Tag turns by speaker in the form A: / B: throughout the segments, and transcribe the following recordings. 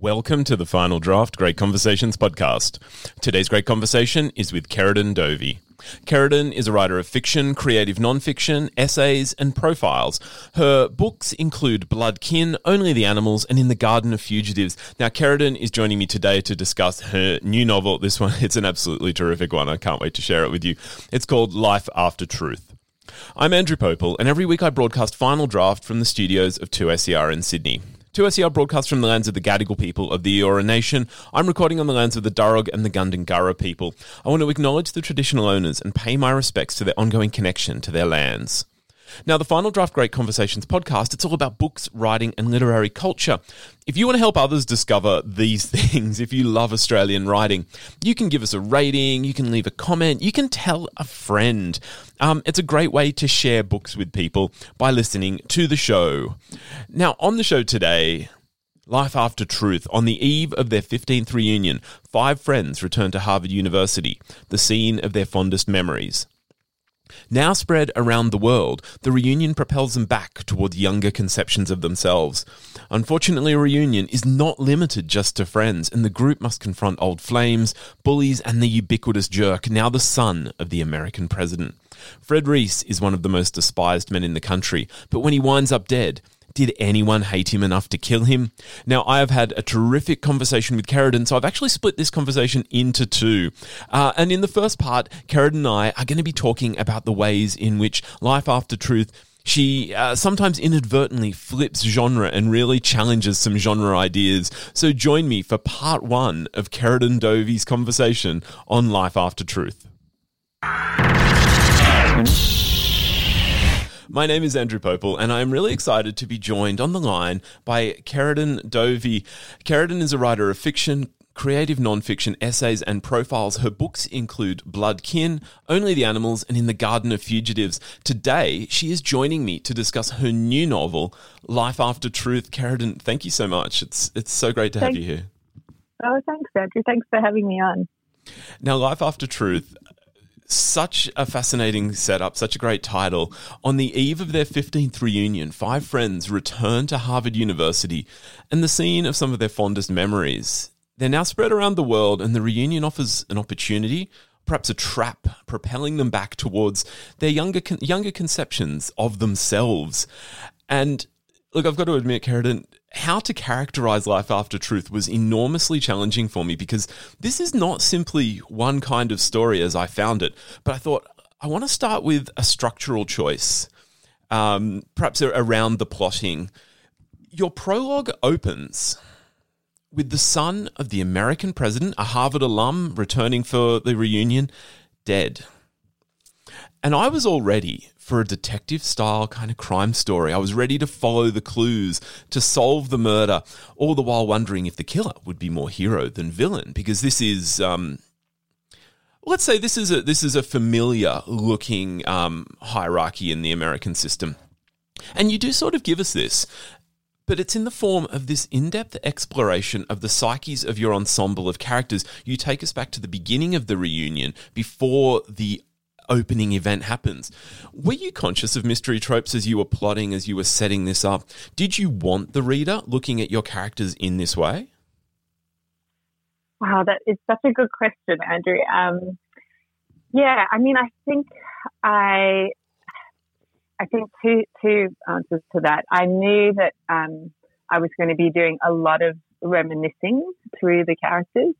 A: Welcome to the Final Draft Great Conversations podcast. Today's great conversation is with Ceridwen Dovey. Ceridwen is a writer of fiction, creative nonfiction, essays, and profiles. Her books include Blood Kin, Only the Animals, and In the Garden of Fugitives. Now, Ceridwen is joining me today to discuss her new novel. This one, it's an absolutely terrific one. I can't wait to share it with you. It's called Life After Truth. I'm Andrew Pople, and every week I broadcast Final Draft from the studios of 2SER in Sydney. 2SER broadcasts from the lands of the Gadigal people of the Eora Nation. I'm recording on the lands of the Darug and the Gundungurra people. I want to acknowledge the traditional owners and pay my respects to their ongoing connection to their lands. Now, the Final Draft Great Conversations podcast, it's all about books, writing, and literary culture. If you want to help others discover these things, if you love Australian writing, you can give us a rating, you can leave a comment, you can tell a friend. Um, it's a great way to share books with people by listening to the show. Now, on the show today, Life After Truth. On the eve of their 15th reunion, five friends return to Harvard University, the scene of their fondest memories. Now spread around the world, the reunion propels them back towards younger conceptions of themselves. Unfortunately, reunion is not limited just to friends, and the group must confront old flames, bullies, and the ubiquitous jerk, now the son of the American president. Fred Reese is one of the most despised men in the country, but when he winds up dead, did anyone hate him enough to kill him? Now, I have had a terrific conversation with Ceridwen, so I've actually split this conversation into two. Uh, and in the first part, Ceridwen and I are going to be talking about the ways in which Life After Truth she uh, sometimes inadvertently flips genre and really challenges some genre ideas. So join me for part one of Ceridwen Dovey's conversation on Life After Truth. My name is Andrew Pople, and I am really excited to be joined on the line by Ceridwen Dovey. Ceridwen is a writer of fiction, creative nonfiction essays and profiles. Her books include Blood Kin, Only the Animals, and In the Garden of Fugitives. Today, she is joining me to discuss her new novel, Life After Truth. Ceridwen, thank you so much. It's it's so great to have you here.
B: Oh, thanks, Andrew. Thanks for having me on.
A: Now, Life After Truth, such a fascinating setup, such a great title. On the eve of their 15th reunion, five friends return to Harvard University and the scene of some of their fondest memories. They're now spread around the world, and the reunion offers an opportunity, perhaps a trap, propelling them back towards their younger, younger conceptions of themselves. And look, I've got to admit, Ceridwen, how to characterize life after truth was enormously challenging for me because this is not simply one kind of story as I found it, but I thought I want to start with a structural choice, um, perhaps around the plotting. Your prologue opens with the son of the American president, a Harvard alum returning for the reunion, dead. And I was all ready for a detective style kind of crime story. I was ready to follow the clues, to solve the murder, all the while wondering if the killer would be more hero than villain, because this is. Um, let's say this is a this is a familiar looking um, hierarchy in the American system, and you do sort of give us this, but it's in the form of this in depth exploration of the psyches of your ensemble of characters. You take us back to the beginning of the reunion before the opening event happens. Were you conscious of mystery tropes as you were plotting, as you were setting this up? Did you want the reader looking at your characters in this way?
B: Wow, that is such a good question, Andrew. Um, yeah, I mean, I think I, I think two two answers to that. I knew that um, I was going to be doing a lot of reminiscing through the characters,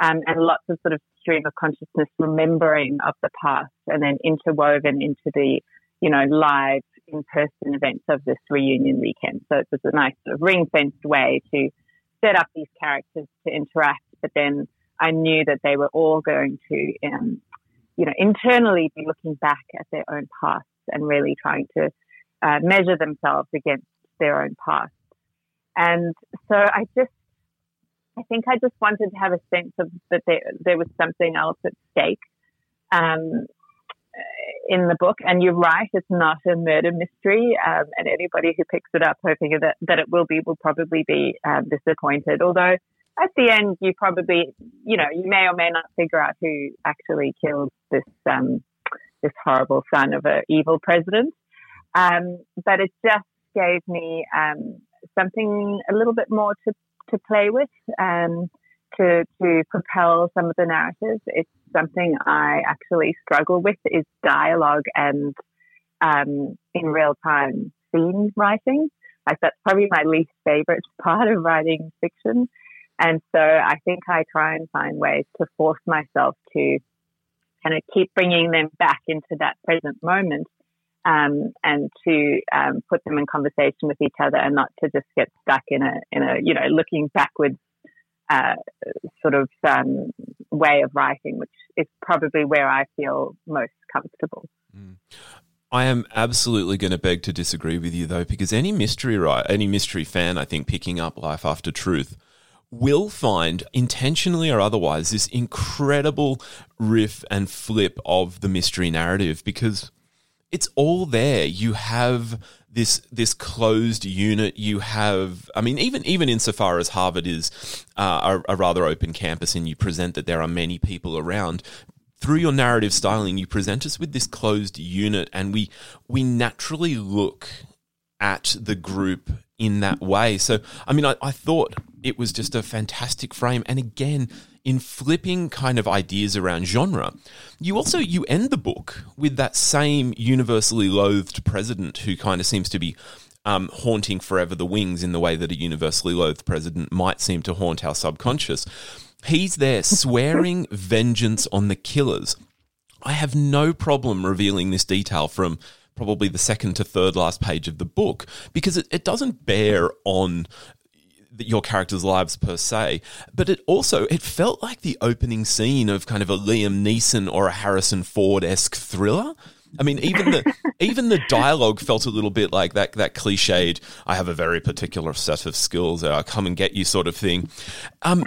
B: um, and lots of sort of stream of consciousness remembering of the past and then interwoven into the, you know, live in-person events of this reunion weekend. So it was a nice sort of ring-fenced way to set up these characters to interact, but then I knew that they were all going to, um, you know, internally be looking back at their own past and really trying to uh, measure themselves against their own past. And so I just I think I just wanted to have a sense of that there, there was something else at stake um, in the book. And you're right, it's not a murder mystery. Um, and anybody who picks it up hoping that, that it will be will probably be um, disappointed. Although at the end, you probably, you know, you may or may not figure out who actually killed this um, this horrible son of an evil president. Um, but it just gave me um, something a little bit more to to play with um, to to propel some of the narratives. It's something I actually struggle with is dialogue and um, in real time scene writing. Like that's probably my least favorite part of writing fiction. And so I think I try and find ways to force myself to kind of keep bringing them back into that present moment um, and to um, put them in conversation with each other and not to just get stuck in a in a you know looking backwards uh, sort of um, way of writing, which is probably where I feel most comfortable. Mm.
A: I am absolutely going to beg to disagree with you though, because any mystery right, any mystery fan, I think, picking up Life After Truth will find intentionally or otherwise this incredible riff and flip of the mystery narrative because it's all there. You have this this closed unit. You have, I mean, even even insofar as Harvard is uh, a, a rather open campus, and you present that there are many people around. Through your narrative styling, you present us with this closed unit, and we we naturally look at the group in that way. So, I mean, I, I thought it was just a fantastic frame. And again, in flipping kind of ideas around genre, you also you end the book with that same universally loathed president who kind of seems to be um, haunting forever the wings in the way that a universally loathed president might seem to haunt our subconscious. He's there swearing vengeance on the killers. I have no problem revealing this detail from probably the second to third last page of the book because it, it doesn't bear on your characters' lives per se, but it also it felt like the opening scene of kind of a Liam Neeson or a Harrison Ford esque thriller. I mean, even the even the dialogue felt a little bit like that that cliched. I have a very particular set of skills. I come and get you sort of thing. Um,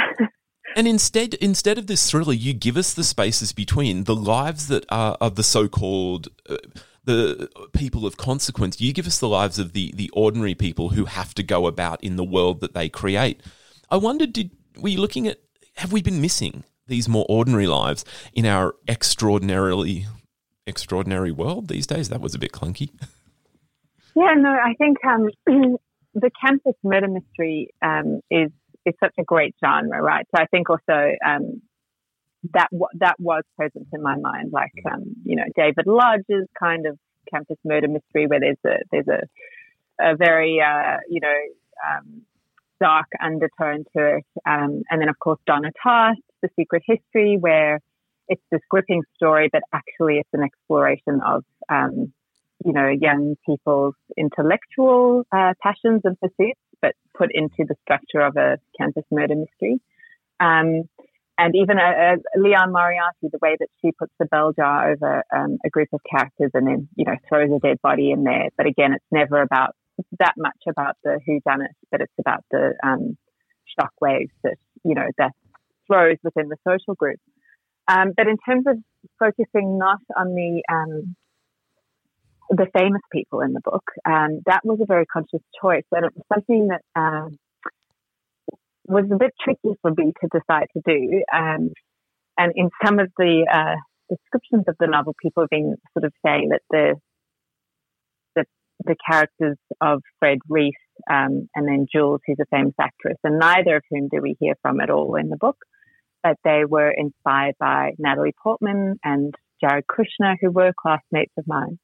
A: and instead, instead of this thriller, you give us the spaces between the lives that are of the so-called. Uh, the people of consequence. You give us the lives of the the ordinary people who have to go about in the world that they create. I wonder, did were you looking at have we been missing these more ordinary lives in our extraordinarily extraordinary world these days? That was a bit clunky.
B: Yeah, no, I think um, the campus murder mystery um, is is such a great genre, right? So I think also um, that that was present in my mind, like um, you know David Lodge's kind of campus murder mystery, where there's a there's a a very uh, you know um, dark undertone to it, um, and then of course Donna Tartt, The Secret History, where it's this gripping story, but actually it's an exploration of um, you know young people's intellectual uh, passions and pursuits, but put into the structure of a campus murder mystery. Um, and even uh, Liane Moriarty, the way that she puts the bell jar over um, a group of characters and then, you know, throws a dead body in there. But again, it's never about that much about the who done it, but it's about the um, shock waves that, you know, that throws within the social group. Um, but in terms of focusing not on the um, the famous people in the book, um, that was a very conscious choice, and it was something that uh, was a bit tricky for me to decide to do. Um, and in some of the uh, descriptions of the novel, people have been sort of saying that the the, the characters of Fred Reese um, and then Jules, who's a famous actress, and neither of whom do we hear from at all in the book, but they were inspired by Natalie Portman and Jared Kushner, who were classmates of mine.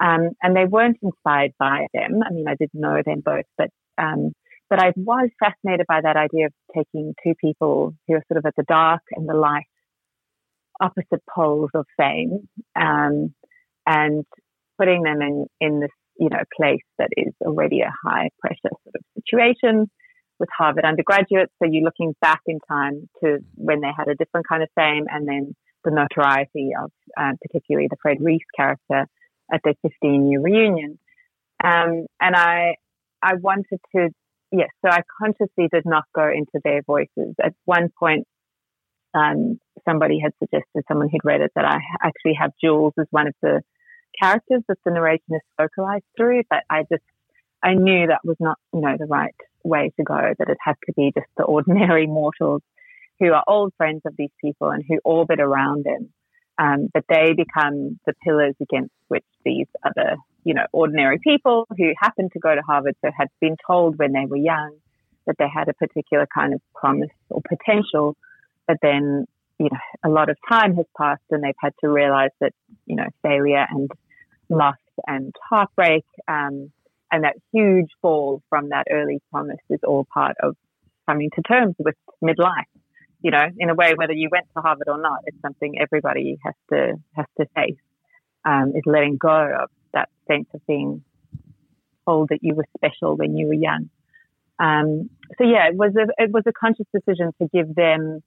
B: Um, and they weren't inspired by them. I mean, I didn't know them both, but um, but I was fascinated by that idea of taking two people who are sort of at the dark and the light, opposite poles of fame, um, and putting them in, in this, you know, place that is already a high pressure sort of situation with Harvard undergraduates. So you're looking back in time to when they had a different kind of fame and then the notoriety of um, particularly the Fred Reese character at their 15 year reunion. Um, and I, I wanted to yes, so I consciously did not go into their voices. At one point, um, somebody had suggested, someone who'd read it, that I actually have Jules as one of the characters that the narration is focalized through, but I just, I knew that was not, you know, the right way to go, that it had to be just the ordinary mortals who are old friends of these people and who orbit around them. Um, but they become the pillars against which these other you know, ordinary people who happened to go to Harvard, so had been told when they were young that they had a particular kind of promise or potential, but then you know a lot of time has passed and they've had to realize that you know failure and loss and heartbreak um, and that huge fall from that early promise is all part of coming to terms with midlife. You know, in a way, whether you went to Harvard or not, it's something everybody has to has to face. Um, is letting go of that sense of being told that you were special when you were young. Um, so yeah, it was a it was a conscious decision to give them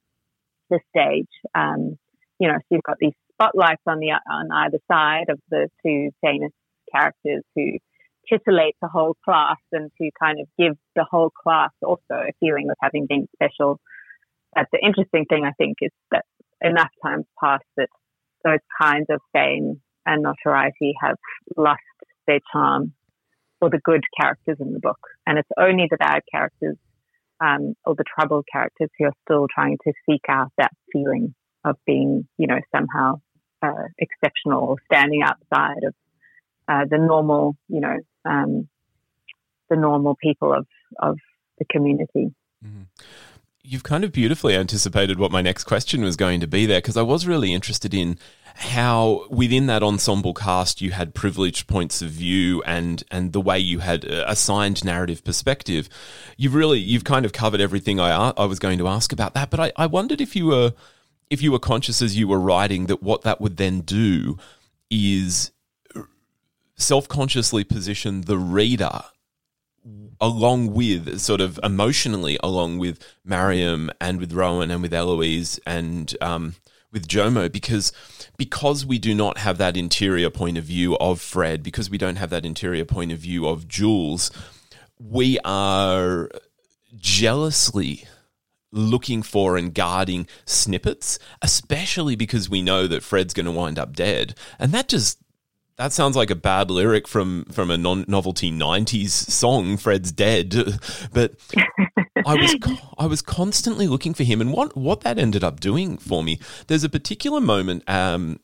B: the stage. Um, you know, so you've got these spotlights on the on either side of the two famous characters who titillate the whole class and to kind of give the whole class also a feeling of having been special. But the interesting thing, I think, is that enough times passed that those kinds of fame and notoriety have lost their charm for the good characters in the book. And it's only the bad characters um, or the troubled characters who are still trying to seek out that feeling of being, you know, somehow uh, exceptional or standing outside of uh, the normal, you know, um, the normal people of of the community. Mm-hmm.
A: You've kind of beautifully anticipated what my next question was going to be there because I was really interested in how within that ensemble cast you had privileged points of view and and the way you had uh, assigned narrative perspective. You've really you've kind of covered everything I I was going to ask about that, but I, I wondered if you were if you were conscious as you were writing that what that would then do is self consciously position the reader along with sort of emotionally along with Mariam and with Rowan and with Eloise and um, with Jomo because because we do not have that interior point of view of Fred because we don't have that interior point of view of Jules we are jealously looking for and guarding snippets especially because we know that Fred's going to wind up dead. And that just that sounds like a bad lyric from from a non novelty '90s song. Fred's dead, but I was I was constantly looking for him, and what what that ended up doing for me. There's a particular moment um,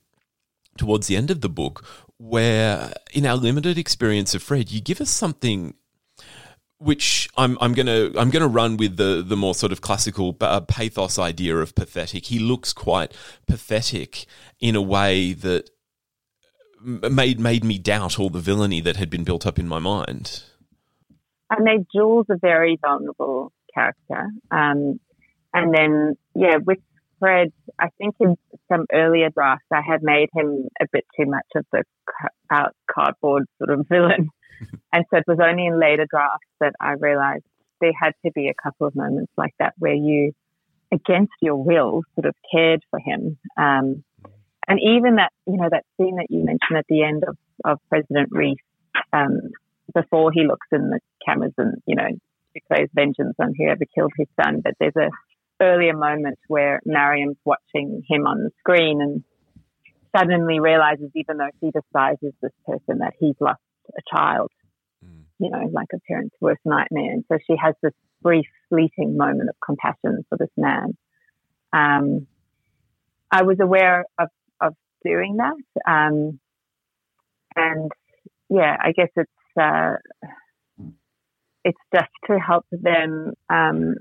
A: towards the end of the book where, in our limited experience of Fred, you give us something which I'm I'm gonna I'm gonna run with the the more sort of classical uh, pathos idea of pathetic. He looks quite pathetic in a way that made made me doubt all the villainy that had been built up in my mind.
B: I made Jules a very vulnerable character, um, and then yeah, with Fred, I think in some earlier drafts I had made him a bit too much of the out cardboard sort of villain, and so it was only in later drafts that I realized there had to be a couple of moments like that where you, against your will, sort of cared for him. Um, and even that, you know, that scene that you mentioned at the end of, of President Reese, um, before he looks in the cameras and, you know, declares vengeance on whoever killed his son. But there's a earlier moment where Mariam's watching him on the screen and suddenly realizes, even though she despises this person, that he's lost a child, mm. you know, like a parent's worst nightmare. And so she has this brief, fleeting moment of compassion for this man. Um, I was aware of doing that. Um, and yeah, I guess it's uh, it's just to help them um,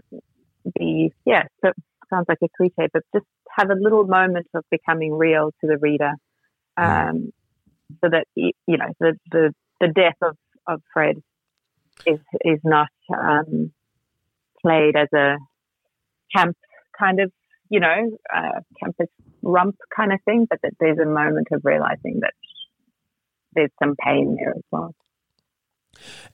B: be yeah. So sounds like a cliche, but just have a little moment of becoming real to the reader, um, so that you know the the, the death of, of Fred is is not um, played as a camp kind of you know, uh, campus rump kind of thing, but that there's a moment of realizing that there's some pain there as well.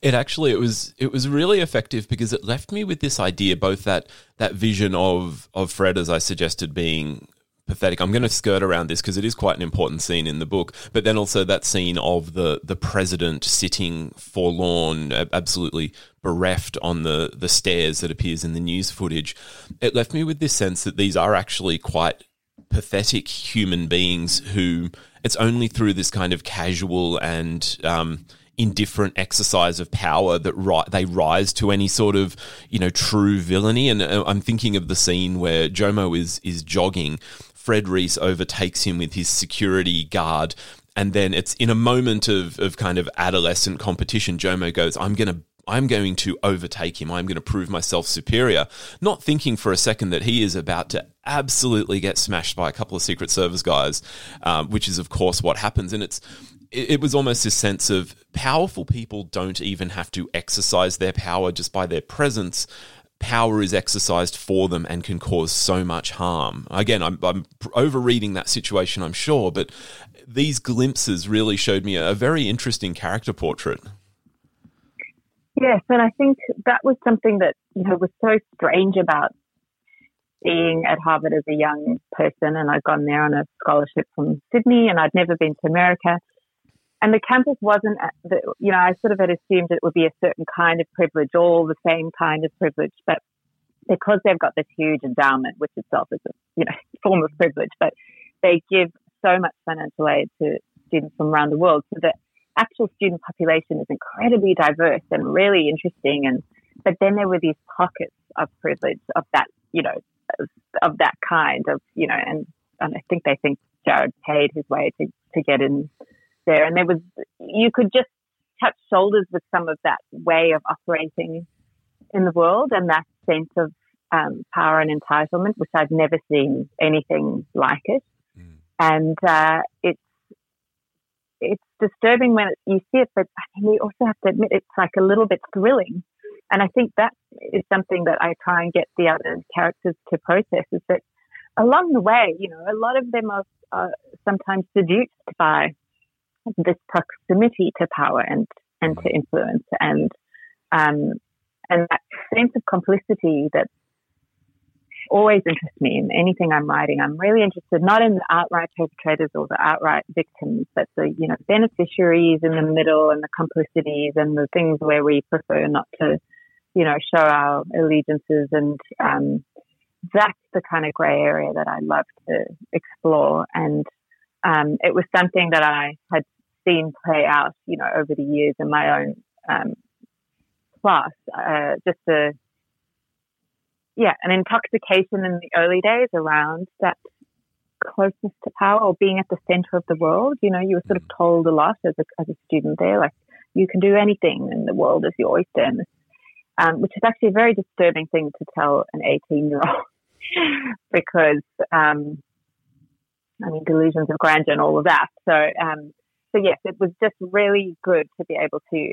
A: It actually it was it was really effective because it left me with this idea, both that that vision of of Fred as I suggested being pathetic. I'm going to skirt around this because it is quite an important scene in the book, but then also that scene of the the president sitting forlorn, absolutely bereft on the the stairs that appears in the news footage. It left me with this sense that these are actually quite pathetic human beings who it's only through this kind of casual and um, indifferent exercise of power that ri- they rise to any sort of you know true villainy. And uh, I'm thinking of the scene where Jomo is is jogging Fred Reese overtakes him with his security guard. And then it's in a moment of, of kind of adolescent competition. Jomo goes, I'm gonna I'm going to overtake him. I'm going to prove myself superior. Not thinking for a second that he is about to absolutely get smashed by a couple of Secret Service guys, um, which is, of course, what happens. And it's it, it was almost this sense of powerful people don't even have to exercise their power just by their presence power is exercised for them and can cause so much harm. Again, I'm, I'm overreading that situation, I'm sure, but these glimpses really showed me a very interesting character portrait.
B: Yes, and I think that was something that you know was so strange about being at Harvard as a young person, and I'd gone there on a scholarship from Sydney, and I'd never been to America. And the campus wasn't, uh, the, you know, I sort of had assumed it would be a certain kind of privilege, all the same kind of privilege, but because they've got this huge endowment, which itself is a, you know, form of privilege, but they give so much financial aid to students from around the world, so that actual student population is incredibly diverse and really interesting. And but then there were these pockets of privilege of that, you know, of, of that kind of, you know, and, and I think they think Jared paid his way to, to get in there. And there was, you could just touch shoulders with some of that way of operating in the world and that sense of um, power and entitlement, which I've never seen anything like it. Mm. And uh, it's it's disturbing when you see it, but I mean, we also have to admit it's like a little bit thrilling. And I think that is something that I try and get the other characters to process is that along the way, you know, a lot of them are, are sometimes seduced by this proximity to power and, and to influence and, um, and that sense of complicity that always interests me in anything I'm writing. I'm really interested not in the outright perpetrators or the outright victims, but the you know beneficiaries in the middle and the complicities and the things where we prefer not to, you know, show our allegiances and um, that's the kind of grey area that I love to explore. And um, it was something that I had seen play out, you know, over the years in my own um, class. Uh, just a yeah, an intoxication in the early days around that closeness to power or being at the center of the world. You know, you were sort of told a lot as a, as a student there, like you can do anything and the world is your oyster, and, um, which is actually a very disturbing thing to tell an 18 year old because, um, I mean, delusions of grandeur and all of that. So, um, so yes, it was just really good to be able to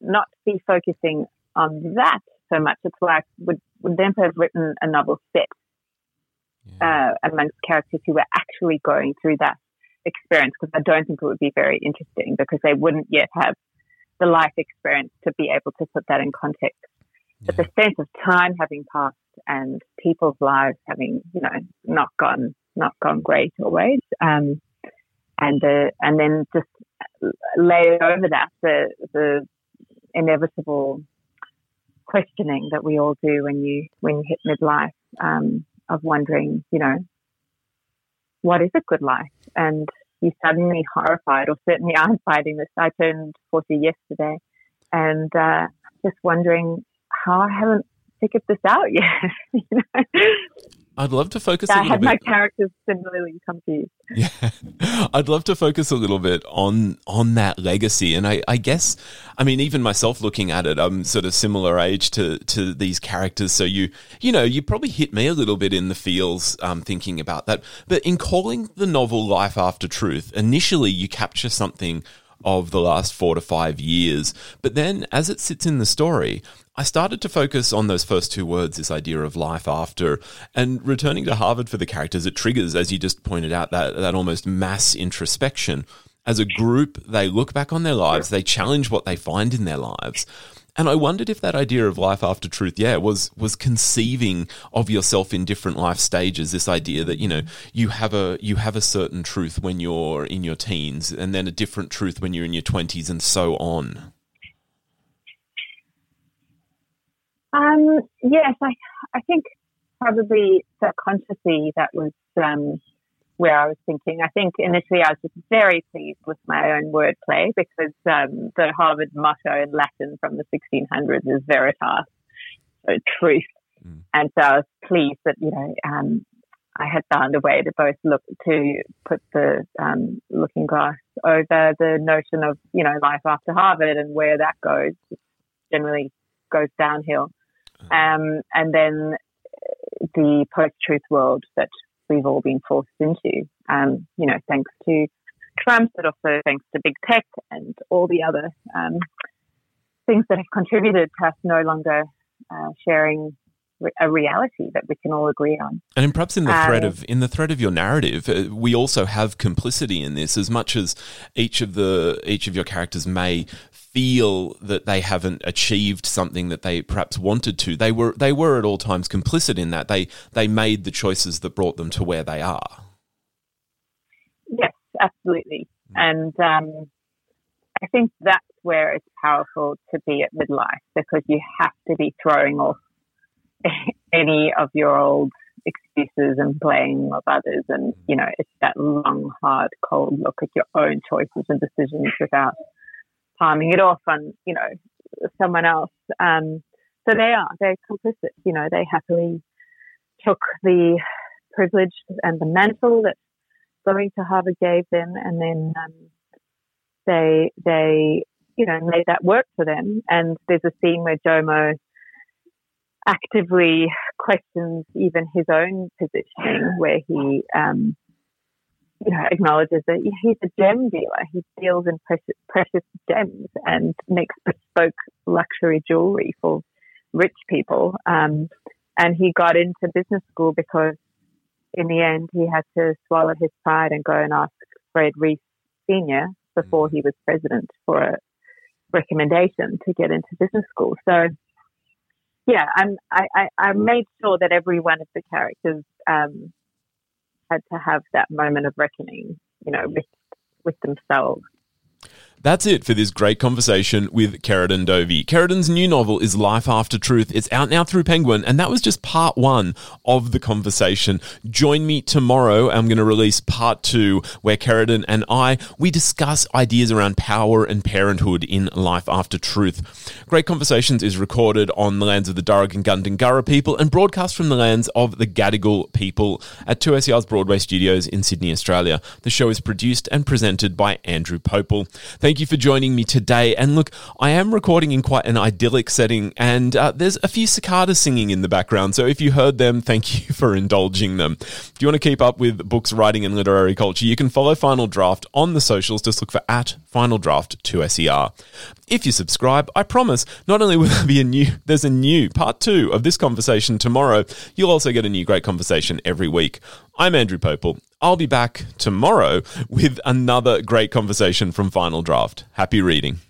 B: not be focusing on that so much. It's like would would then have written a novel set yeah. uh, amongst characters who were actually going through that experience because I don't think it would be very interesting because they wouldn't yet have the life experience to be able to put that in context. Yeah. But the sense of time having passed and people's lives having, you know, not gone not gone great always, um, and the and then just lay over that the the inevitable questioning that we all do when you when you hit midlife um, of wondering, you know, what is a good life? And you suddenly horrified, or certainly I'm fighting this. I turned 40 yesterday, and uh, just wondering how I haven't figured this out yet. you know?
A: I'd love to focus.
B: I
A: had
B: bit. my characters similarly confused.
A: Yeah, I'd love to focus a little bit on on that legacy, and I, I guess, I mean, even myself looking at it, I'm sort of similar age to to these characters. So you you know you probably hit me a little bit in the feels um, thinking about that. But in calling the novel "Life After Truth," initially you capture something of the last four to five years. But then, as it sits in the story, I started to focus on those first two words, this idea of life after, and returning to Harvard for the characters, it triggers, as you just pointed out, that, that almost mass introspection. As a group, they look back on their lives, they challenge what they find in their lives. And I wondered if that idea of life after truth, yeah, was was conceiving of yourself in different life stages. This idea that you know you have a you have a certain truth when you're in your teens, and then a different truth when you're in your twenties, and so on.
B: Um, yes, I, I think probably subconsciously that was um, where I was thinking. I think initially I was just very pleased with my own wordplay because um, the Harvard motto in Latin from the 1600s is veritas, so truth. Mm. And so I was pleased that, you know, um, I had found a way to both look to put the um, looking glass over the notion of, you know, life after Harvard and where that goes generally goes downhill. Um, and then the post-truth world that we've all been forced into, um, you know, thanks to Trump, but also thanks to big tech and all the other um, things that have contributed to us no longer uh, sharing a reality that we can all agree on.
A: And perhaps in the thread um, of in the thread of your narrative, uh, we also have complicity in this, as much as each of the each of your characters may feel that they haven't achieved something that they perhaps wanted to. They were they were at all times complicit in that. They they made the choices that brought them to where they are.
B: Yes, absolutely. And um, I think that's where it's powerful to be at midlife because you have to be throwing off any of your old excuses and blame of others. And, you know, it's that long, hard, cold look at your own choices and decisions without palming it off on, you know, someone else. Um, so they are, they're complicit, you know, they happily took the privilege and the mantle that going to Harvard gave them and then, um, they, they, you know, made that work for them. And there's a scene where Jomo actively questions even his own positioning, where he, um, you know, acknowledges that he's a gem dealer. He deals in precious, precious gems and makes bespoke luxury jewelry for rich people. Um, and he got into business school because in the end he had to swallow his pride and go and ask Fred Reese Sr. before he was president for a recommendation to get into business school. So yeah, I'm, I, I, I made sure that every one of the characters um, had to have that moment of reckoning, you know, with with themselves
A: that's it for this great conversation with Ceridwen Dovey. Ceridwen's new novel is Life After Truth. It's out now through Penguin, and that was just part one of the conversation. Join me tomorrow. I'm going to release part two, where Ceridwen and I we discuss ideas around power and parenthood in Life After Truth. Great Conversations is recorded on the lands of the Darug and Gundungurra people and broadcast from the lands of the Gadigal people at 2SER's Broadway studios in Sydney, Australia. The show is produced and presented by Andrew Pople. Thank Thank you for joining me today. And look, I am recording in quite an idyllic setting, and uh, there's a few cicadas singing in the background. So if you heard them, thank you for indulging them. If you want to keep up with books, writing, and literary culture, you can follow Final Draft on the socials. Just look for at Final Draft 2SER. If you subscribe, I promise not only will there be a new, there's a new part two of this conversation tomorrow, you'll also get a new great conversation every week. I'm Andrew Pople. I'll be back tomorrow with another great conversation from Final Draft. Happy reading.